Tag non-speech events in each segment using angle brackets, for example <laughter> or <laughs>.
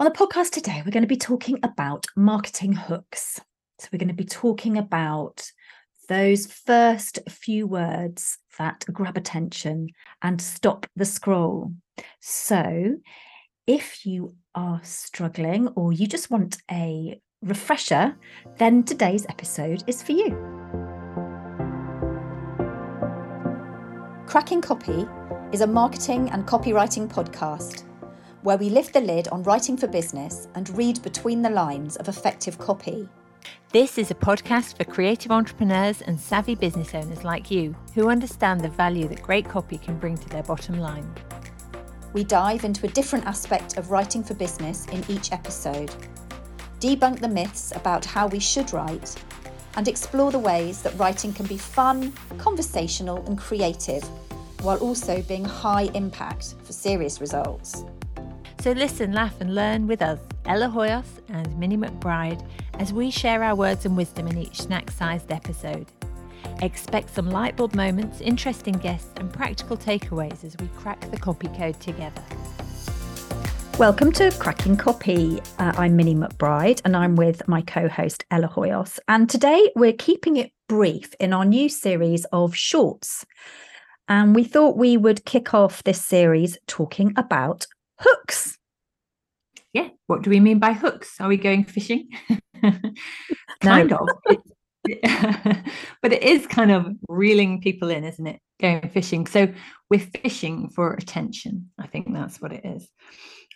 On the podcast today, we're going to be talking about marketing hooks. So, we're going to be talking about those first few words that grab attention and stop the scroll. So, if you are struggling or you just want a refresher, then today's episode is for you. Cracking Copy is a marketing and copywriting podcast where we lift the lid on writing for business and read between the lines of effective copy. This is a podcast for creative entrepreneurs and savvy business owners like you who understand the value that great copy can bring to their bottom line. We dive into a different aspect of writing for business in each episode, debunk the myths about how we should write, and explore the ways that writing can be fun, conversational, and creative, while also being high impact for serious results. So listen, laugh, and learn with us, Ella Hoyos and Minnie McBride, as we share our words and wisdom in each snack sized episode. Expect some lightbulb moments, interesting guests, and practical takeaways as we crack the copy code together. Welcome to Cracking Copy. Uh, I'm Minnie McBride and I'm with my co host Ella Hoyos. And today we're keeping it brief in our new series of shorts. And we thought we would kick off this series talking about hooks. Yeah, what do we mean by hooks? Are we going fishing? <laughs> kind of. <laughs> but it is kind of reeling people in, isn't it? Going fishing. So we're fishing for attention. I think that's what it is.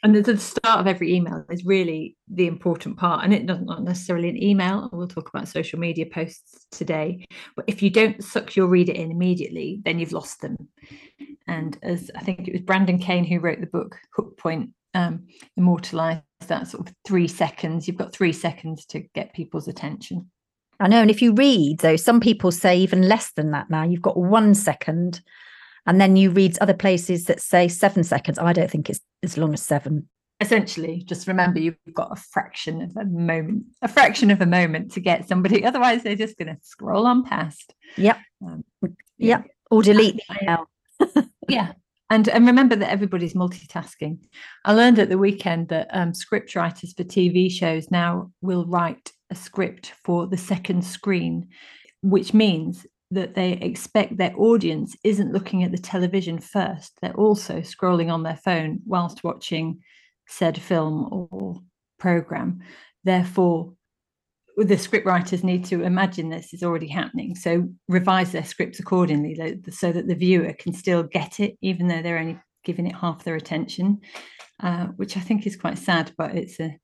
And the start of every email is really the important part. And it doesn't not necessarily an email. We'll talk about social media posts today. But if you don't suck your reader in immediately, then you've lost them. And as I think it was Brendan Kane who wrote the book Hook Point, um, immortalized that sort of three seconds. You've got three seconds to get people's attention. I know. And if you read, though, some people say even less than that now. You've got one second. And then you read other places that say seven seconds. I don't think it's as long as seven. Essentially, just remember you've got a fraction of a moment, a fraction of a moment to get somebody. <laughs> Otherwise, they're just going to scroll on past. Yep. Um, yeah. Yep. Or delete the email yeah. And, and remember that everybody's multitasking. I learned at the weekend that um, script writers for TV shows now will write a script for the second screen, which means that they expect their audience isn't looking at the television first. They're also scrolling on their phone whilst watching said film or program. Therefore, the script writers need to imagine this is already happening. So revise their scripts accordingly so that the viewer can still get it even though they're only giving it half their attention uh, which i think is quite sad but it's a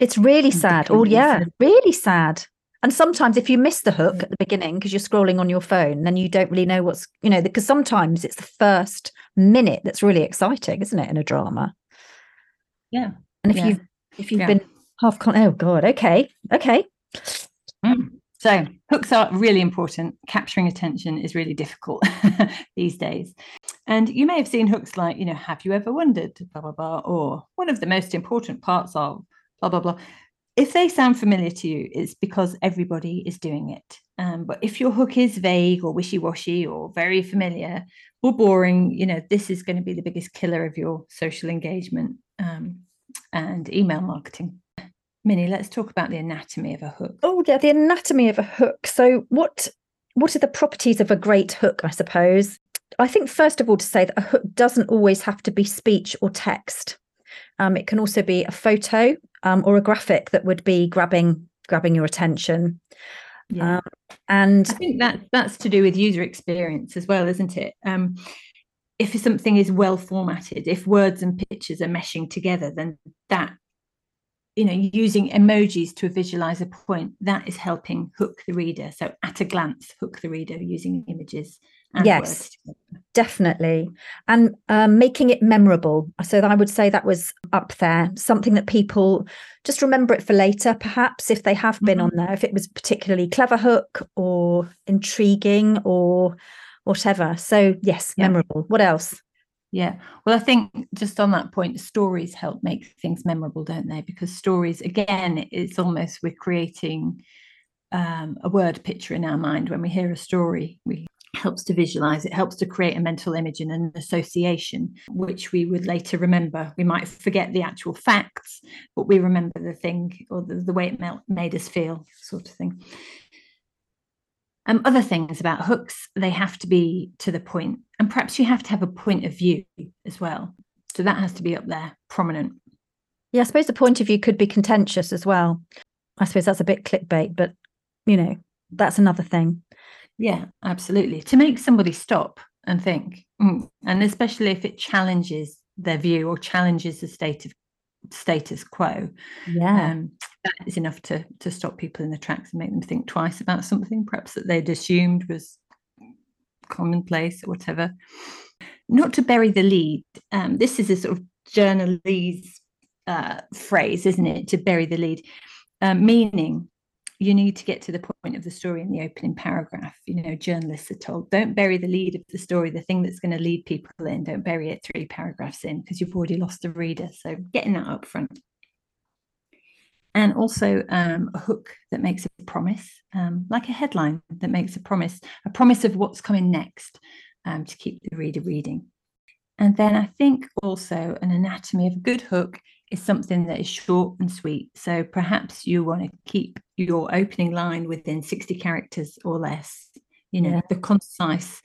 it's really sad. oh yeah really sad. And sometimes if you miss the hook at the beginning because you're scrolling on your phone then you don't really know what's you know because sometimes it's the first minute that's really exciting isn't it in a drama? Yeah. And if yeah. you've if you've yeah. been half con oh god okay okay Mm. So hooks are really important. Capturing attention is really difficult <laughs> these days. And you may have seen hooks like, you know, have you ever wondered, blah, blah, blah, or one of the most important parts of blah, blah, blah. If they sound familiar to you, it's because everybody is doing it. Um, but if your hook is vague or wishy washy or very familiar or boring, you know, this is going to be the biggest killer of your social engagement um, and email marketing. Minnie, let's talk about the anatomy of a hook. Oh, yeah, the anatomy of a hook. So, what what are the properties of a great hook? I suppose. I think first of all to say that a hook doesn't always have to be speech or text. Um, it can also be a photo um, or a graphic that would be grabbing grabbing your attention. Yeah. Um, and I think that that's to do with user experience as well, isn't it? Um, if something is well formatted, if words and pictures are meshing together, then that you know using emojis to visualize a point that is helping hook the reader. So at a glance hook the reader using images yes definitely. And um, making it memorable. So i would say that was up there something that people just remember it for later perhaps if they have been mm-hmm. on there if it was particularly clever hook or intriguing or whatever. So yes yeah. memorable. What else yeah. Well, I think just on that point, stories help make things memorable, don't they? Because stories, again, it's almost we're creating um, a word picture in our mind. When we hear a story, we helps to visualize it helps to create a mental image and an association which we would later remember we might forget the actual facts but we remember the thing or the, the way it made us feel sort of thing um, other things about hooks they have to be to the point and perhaps you have to have a point of view as well. So that has to be up there prominent. Yeah i suppose the point of view could be contentious as well. I suppose that's a bit clickbait but you know that's another thing. Yeah, absolutely. To make somebody stop and think, mm, and especially if it challenges their view or challenges the state of status quo, yeah, um, that is enough to to stop people in the tracks and make them think twice about something, perhaps that they'd assumed was commonplace or whatever. Not to bury the lead. Um, this is a sort of journalese uh, phrase, isn't it? To bury the lead, um, meaning you need to get to the point of the story in the opening paragraph. You know, journalists are told don't bury the lead of the story, the thing that's going to lead people in, don't bury it three paragraphs in because you've already lost the reader. So getting that up front. And also um, a hook that makes a promise, um, like a headline that makes a promise, a promise of what's coming next um, to keep the reader reading. And then I think also an anatomy of a good hook is something that is short and sweet. So perhaps you want to keep your opening line within 60 characters or less. You know, the concise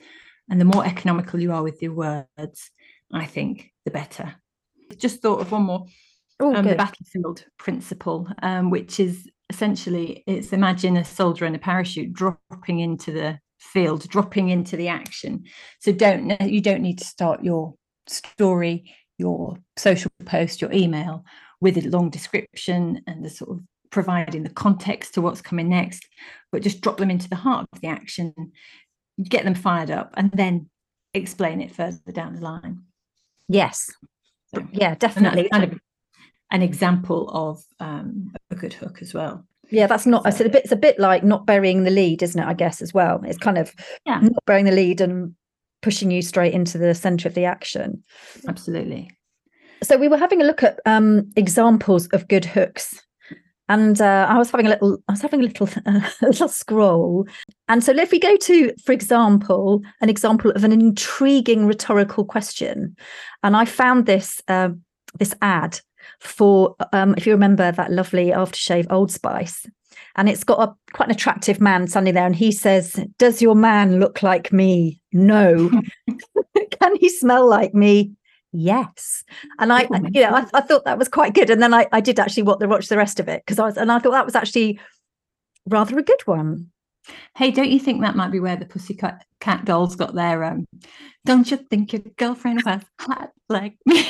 and the more economical you are with your words, I think the better. Just thought of one more. Oh, um, the battlefield principle, um, which is essentially it's imagine a soldier in a parachute dropping into the field, dropping into the action. So don't you don't need to start your story your social post, your email with a long description and the sort of providing the context to what's coming next, but just drop them into the heart of the action, get them fired up, and then explain it further down the line. Yes. Yeah, definitely. Kind of an example of um, a good hook as well. Yeah, that's not. So, I said a bit. It's a bit like not burying the lead, isn't it? I guess as well. It's kind of yeah. not burying the lead and pushing you straight into the center of the action. Absolutely. So we were having a look at um, examples of good hooks. And uh, I was having a little, I was having a little, uh, <laughs> a little scroll. And so, if we go to, for example, an example of an intriguing rhetorical question, and I found this uh, this ad for, um, if you remember that lovely aftershave Old Spice, and it's got a quite an attractive man standing there and he says does your man look like me? No. <laughs> <laughs> Can he smell like me? Yes. And i oh you know I, I, thought that was quite good and then i, I did actually watch the watch the rest of it because i was and i thought that was actually rather a good one. Hey don't you think that might be where the pussycat cat dolls got their um don't you think your girlfriend was hot like me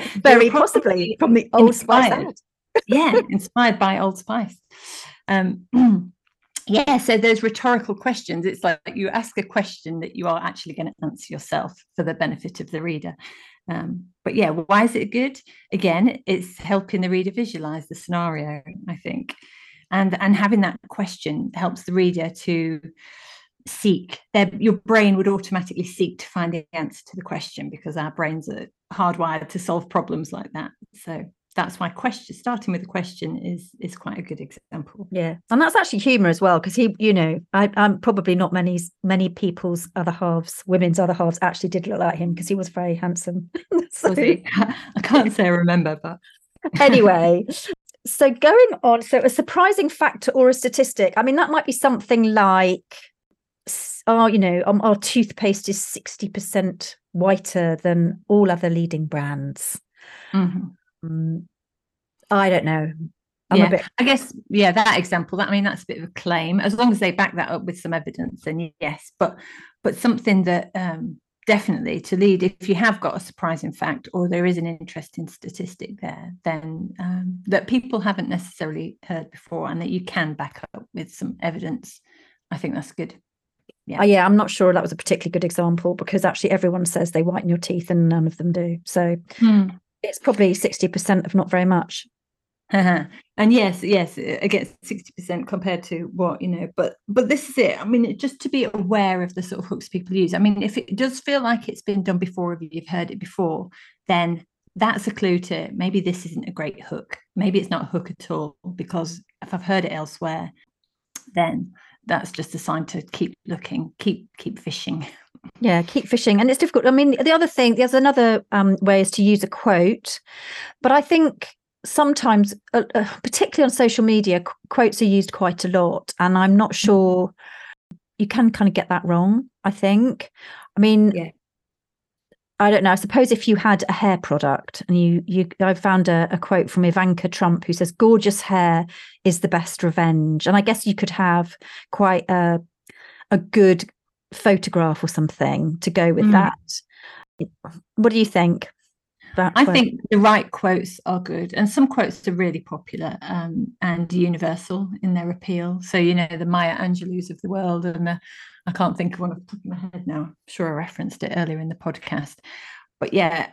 <laughs> very possibly from the old spice yeah inspired by old spice um, <clears throat> yeah, so those rhetorical questions, it's like you ask a question that you are actually going to answer yourself for the benefit of the reader. Um, but yeah, why is it good? Again, it's helping the reader visualize the scenario, I think. And, and having that question helps the reader to seek their your brain would automatically seek to find the answer to the question because our brains are hardwired to solve problems like that. So that's why question starting with a question is is quite a good example. Yeah and that's actually humor as well because he you know I, i'm probably not many many people's other halves women's other halves actually did look like him because he was very handsome. <laughs> So, <laughs> i can't say i remember but <laughs> anyway so going on so a surprising fact or a statistic i mean that might be something like oh you know um, our toothpaste is 60% whiter than all other leading brands mm-hmm um, I don't know. I'm yeah, bit... I guess yeah, that example. That I mean, that's a bit of a claim. As long as they back that up with some evidence, then yes. But but something that um, definitely to lead if you have got a surprising fact or there is an interesting statistic there, then um, that people haven't necessarily heard before, and that you can back up with some evidence. I think that's good. Yeah. Yeah, I'm not sure that was a particularly good example because actually everyone says they whiten your teeth and none of them do. So hmm it's probably 60% of not very much. Uh-huh. And yes, yes, again, 60% compared to what, you know, but but this is it. I mean, just to be aware of the sort of hooks people use. I mean, if it does feel like it's been done before, if you've heard it before, then that's a clue to maybe this isn't a great hook. Maybe it's not a hook at all, because if I've heard it elsewhere, then that's just a sign to keep looking, keep keep fishing. Yeah, keep fishing, and it's difficult. I mean, the other thing, there's another um, way is to use a quote, but I think sometimes, uh, uh, particularly on social media, qu- quotes are used quite a lot, and I'm not Mm-hmm. sure you can kind of get that wrong. I think. I mean, Yeah. I don't know. I suppose if you had a hair product and you you I found a, a quote from Ivanka Trump who says gorgeous hair is the best revenge. And I guess you could have quite a a good photograph or something to go with Mm. that. What do you think? That I quote? think the right quotes are good, and some quotes are really popular um, and universal in their appeal. So you know the Maya Angelou's of the world, and the, I can't think of one off the top of my head now. I'm sure I referenced it earlier in the podcast, but yeah,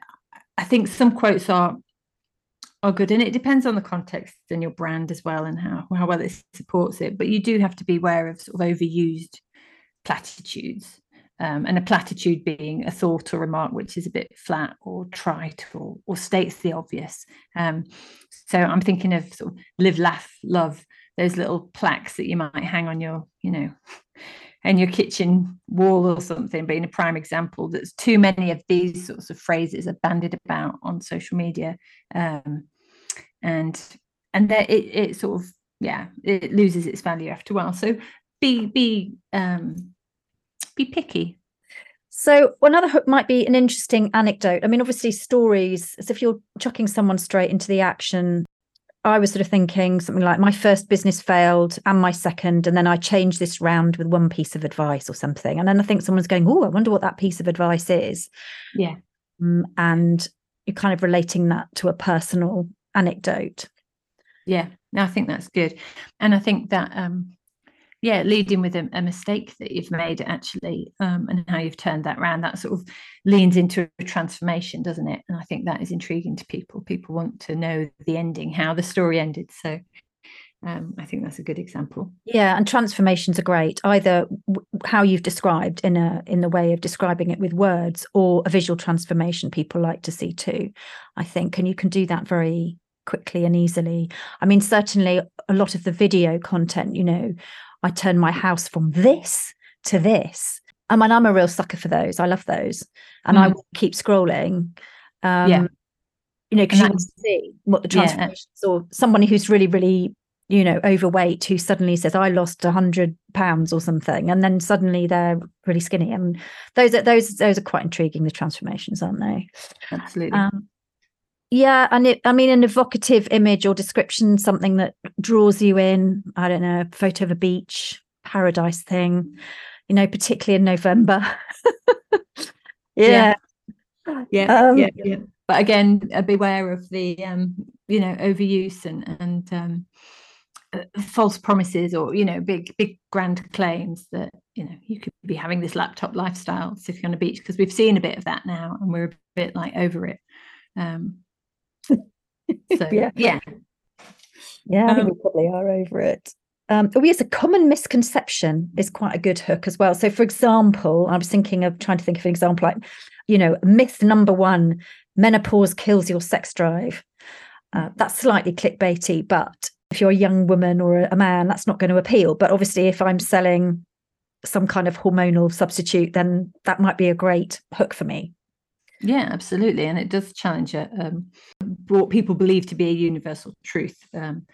I think some quotes are are good, and it depends on the context and your brand as well, and how how well it supports it. But you do have to be aware of sort of overused platitudes. Um, and a platitude being a thought or remark which is a bit flat or trite or, or states the obvious. Um, so I'm thinking of sort of live, laugh, love, those little plaques that you might hang on your, you know, <laughs> and your kitchen wall or something being a prime example. There's too many of these sorts of phrases are bandied about on social media. Um, and and that it, it sort of yeah, it loses its value after a while. So be be um be picky. So another hook might be an interesting anecdote. I mean, obviously stories, as if you're chucking someone straight into the action. I was sort of thinking something like my first business failed and my second, and then I changed this round with one piece of advice or something. And then I think someone's going, Oh, I wonder what that piece of advice is. Yeah. Um, and you're kind of relating that to a personal anecdote. Yeah, I think that's good. And I think that um yeah, leading with a, a mistake that you've made actually, um, and how you've turned that around, that sort of leans into a transformation, doesn't it? And I think that is intriguing to people. People want to know the ending, how the story ended. So um, I think that's a good example. Yeah, and transformations are great. Either w- how you've described in a in the way of describing it with words, or a visual transformation. People like to see too, I think, and you can do that very quickly and easily. I mean, certainly a lot of the video content. You know, I turn my house from this to this. I mean, I'm a real sucker for those. I love those, and I Mm. will keep scrolling. Um, Yeah. You know, because you want to see what the Yeah. transformations, or somebody who's really, really you know overweight who suddenly says i lost 100 pounds or something and then suddenly they're really skinny and those are those those are quite intriguing the transformations aren't they Absolutely. um yeah and it i mean an evocative image or description something that draws you in i don't know a photo of a beach paradise thing you know particularly in november <laughs> yeah yeah, um, yeah, yeah. But again, uh, beware of the um, you know overuse and and um, uh, false promises or you know big big grand claims that you know you could be having this laptop lifestyle sitting on a beach because we've seen a bit of that now and we're a bit like over it. Um, <laughs> so Yeah. yeah, Yeah, I think Um, we probably are over it. Um, oh, yes, a common misconception is quite a good hook as well. So, for example, I was thinking of trying to think of an example like, you know, myth number one menopause kills your sex drive. Uh, that's slightly clickbaity, but if you're a young woman or a man, that's not going to appeal. But obviously, if I'm selling some kind of hormonal substitute, then that might be a great hook for me. Yeah, absolutely, and it does challenge a, um, what people believe to be a universal truth. Um,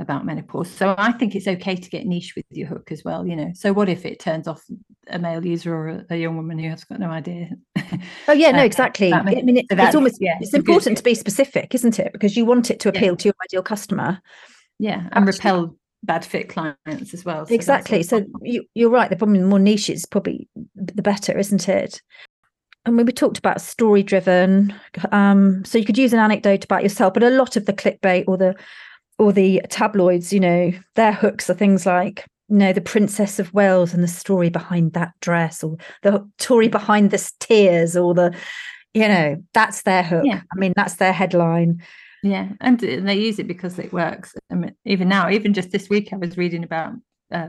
about menopause. So I think it's okay to get niche with your hook as well, you know. So what if it turns off a male user or a, a young woman who has got no idea? Oh yeah, no, <laughs> exactly. I mean, it, so it's almost yeah, it's a good- important to be specific, isn't it? Because you want it to Yeah. appeal to your ideal customer. yeah, and Absolutely. repel bad fit clients as well. So exactly. So you, you're right. The problem the more niche is probably the better, isn't it? And when we talked about story driven, um, so you could use an anecdote about yourself, but a lot of the clickbait or the or the tabloids, you know, their hooks are things like, you know, the Princess of Wales and the story behind that dress, or the story behind the tears, or the, you know, that's their hook. Yeah. I mean, that's their headline. yeah, and, and they use it because it works. I mean, even now, even just this week, I was reading about uh,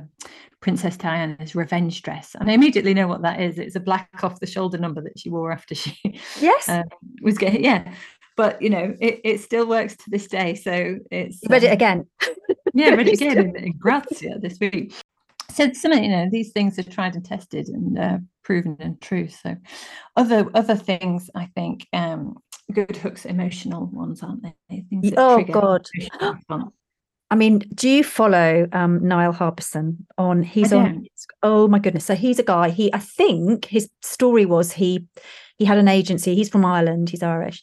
Princess Diana's revenge dress, and I immediately know what that is. It's a black off the shoulder number that she wore after she Yes. um, was getting yeah. But you know, it, it still works to this day. So it's you read it um, again. <laughs> Yeah, read it <laughs> again in, in Grazia this week. so some you know these things are tried and tested and uh, proven and true so other other things i think um good hooks emotional ones aren't they things oh god I mean, do you follow um, Niall Harbison on? He's on. Oh my goodness! So he's a guy. He, I think, his story was he he had an agency. He's from Ireland. He's Irish,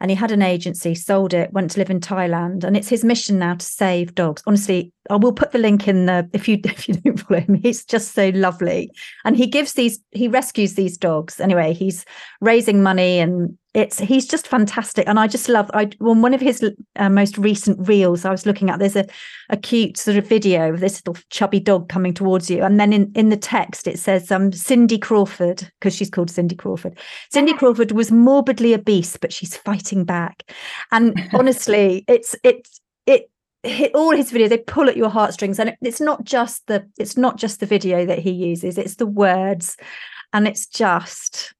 and he had an agency, sold it, went to live in Thailand, and it's his mission now to save dogs. Honestly, I will put the link in the if you <laughs> if you don't follow him, he's just so lovely, and he gives these he rescues these dogs. Anyway, he's raising money and it's he's just fantastic. And i just love i on one of his uh, most recent reels i was looking at there's a, a cute sort of video of this little chubby dog coming towards you. And then in in the text it says um cindy crawford because she's called cindy crawford. Cindy crawford was morbidly obese but she's fighting back. And <laughs> honestly it's it's it hit all his videos they pull at your heartstrings. And it's not just the it's not just the video that he uses it's the words. And it's just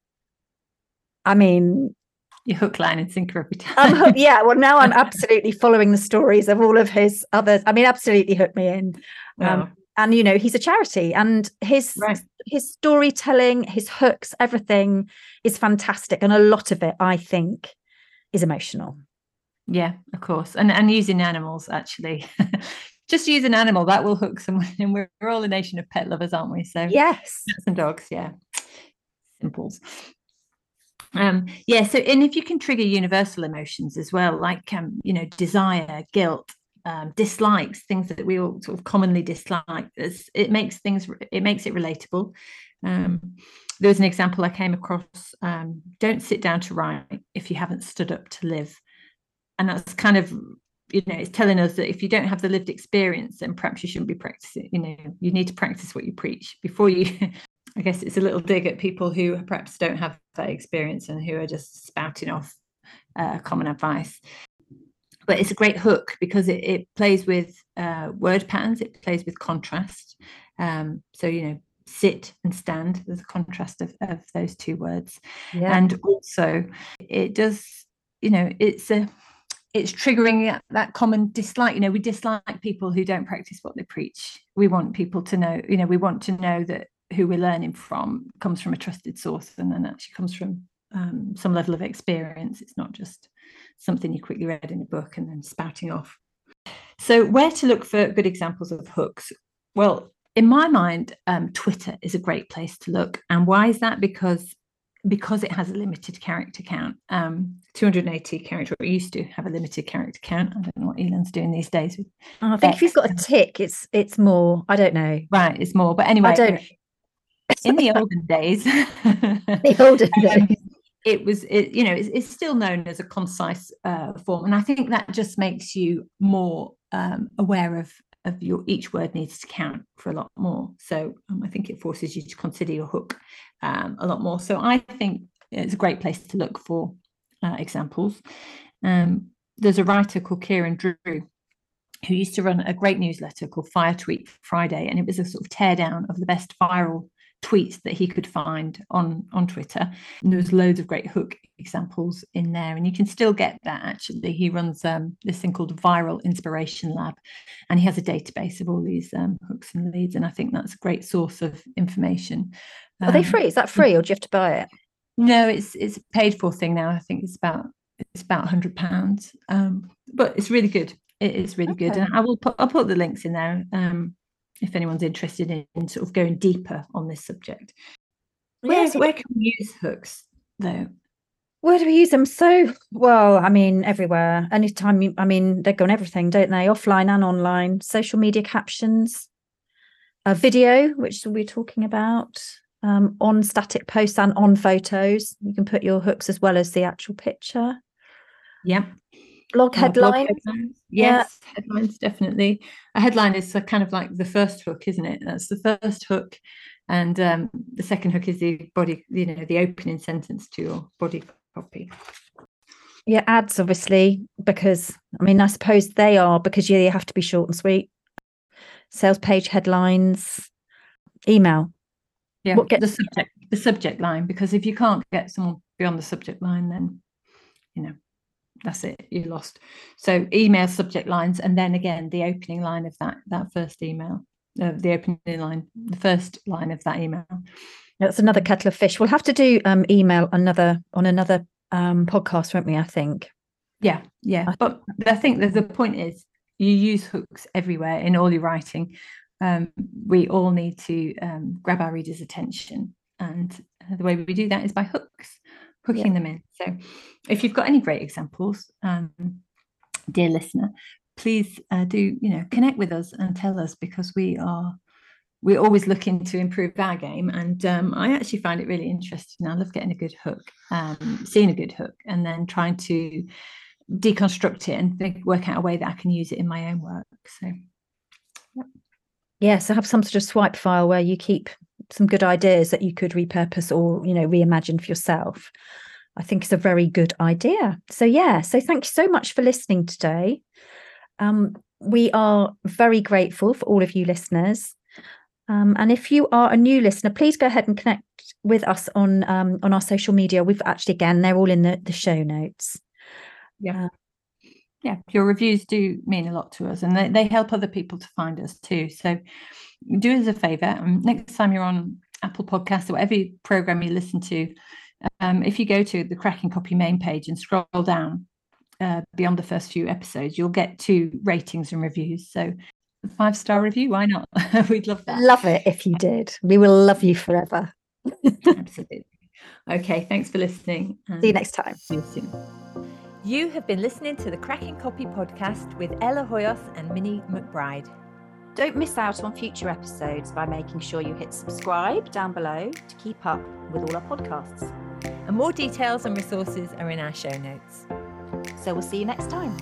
I mean, your hook, line, and sinker every time. Um, yeah, well, now I'm <laughs> absolutely following the stories of all of his others. I mean, absolutely hooked me in. Um, And you know, he's a charity, and his right. his storytelling, his hooks, everything is fantastic, and a lot of it, I think, is emotional. Yeah, of course, and and using animals actually. <laughs> Just use an animal that will hook someone, and we're, we're all a nation of pet lovers, aren't we? So yes, and dogs, yeah, simples. Um, yeah, so and if you can trigger universal emotions as well, like um, you know, desire, guilt, um, dislikes, things that we all sort of commonly dislike, it makes things it makes it relatable. Um, there was an example I came across: um, "Don't sit down to write if you haven't stood up to live," and that's kind of you know it's telling us that if you don't have the lived experience then perhaps you shouldn't be practicing you know you need to practice what you preach before you <laughs> I guess it's a little dig at people who perhaps don't have that experience and who are just spouting off uh, common advice. But it's a great hook because it, it plays with uh, word patterns, it plays with contrast. Um, so, you know, sit and stand, there's a contrast of, of those two words. Yeah. And also, it does, you know, it's a it's triggering that common dislike you know we dislike people who don't practice what they preach we want people to know you know we want to know that who we're learning from comes from a trusted source and then actually comes from um, some level of experience. It's not just something you quickly read in a book and then spouting off. So, where to look for good examples of hooks? Well, in my mind, um, Twitter is a great place to look. And why is that? Because because it has a limited character count, um, 280 character. It used to have a limited character count. I don't know what Elon's doing these days. Oh, I think X. if you've got a tick, it's it's more. I don't know. Right, it's more. But anyway, I don't in the olden days. <laughs> The olden <laughs> um, days. it was it, you know it's, it's, still known as a concise uh, form and i think that just makes you more um, aware of of your each word needs to count for a lot more. So um, i think it forces you to consider your hook um, a lot more. So i think it's a great place to look for uh, examples. Um, there's a writer called kieran drew who used to run a great newsletter called Fire Tweet Friday, and it was a sort of teardown of the best viral tweets that he could find on on Twitter. And there was loads of great hook examples in there, and you can still get that. Actually, he runs um, this thing called Viral Inspiration Lab, and he has a database of all these um, hooks and leads, and I think that's a great source of information. Are they um, free? Is that free, or do you have to buy it? No, it's it's a paid for thing now. I think it's about it's about hundred pounds, um, but it's really good. It is really okay. good, and I will put I'll put the links in there. If anyone's interested in, in sort of going deeper on this subject. Where, where can we use hooks though? Where do we use them? So well, I mean, everywhere. Anytime you, I mean, they go on everything, don't they? Offline and online. Social media captions, a video, which we're talking about, um, on static posts and on photos. You can put your hooks as well as the actual picture. Yeah blog headlines. Blog. Yes, yeah. headlines definitely. A headline is kind of like the first hook, isn't it? That's the first hook, and um, the second hook is the body. You know, the opening sentence to your body copy. Yeah, ads obviously because I mean I suppose they are because you have to be short and sweet. Sales page headlines, email. Yeah, what gets the subject the subject line because if you can't get someone beyond the subject line, then you know that's it you lost so email subject lines and then again the opening line of that that first email uh, the opening line, the first line of that email. That's another kettle of fish. We'll have to do um, email another on another um, podcast, won't we? I think. Yeah, yeah. But I think that the point is you use hooks everywhere in all your writing. Um, we all need to um, grab our readers' attention, and the way we do that is by hooks, hooking yeah. them in. So, if you've got any great examples, um, dear listener, please uh, do you know connect with us and tell us because we are we're always looking to improve our game and um, i actually find it really interesting i love getting a good hook um, seeing a good hook and then trying to deconstruct it and think, work out a way that i can use it in my own work so yep. yeah so have some sort of swipe file where you keep some good ideas that you could repurpose or you know reimagine for yourself i think is a very good idea so yeah so thank you so much for listening today um, we are very grateful for all of you listeners. Um, and if you are a new listener, please go ahead and connect with us on um, on our social media. We've actually again they're all in the, the show notes. Yeah. Uh, yeah, your reviews do mean a lot to us and they, they help other people to find us too. So do us a favor. Um, next time you're on Apple Podcasts or whatever program you listen to, um, if you go to the Cracking Copy main page and scroll down, uh, beyond the first few episodes, you'll get two ratings and reviews. So five star review, why not? <laughs> We'd love that. Love it if you did. We will love you forever. <laughs> Absolutely. Okay, thanks for listening. See you next time. See you soon. You have been listening to the Cracking Copy podcast with Ella Hoyos and Minnie McBride. Don't miss out on future episodes by making sure you hit subscribe down below to keep up with all our podcasts. And more details and resources are in our show notes. So we'll see you next time.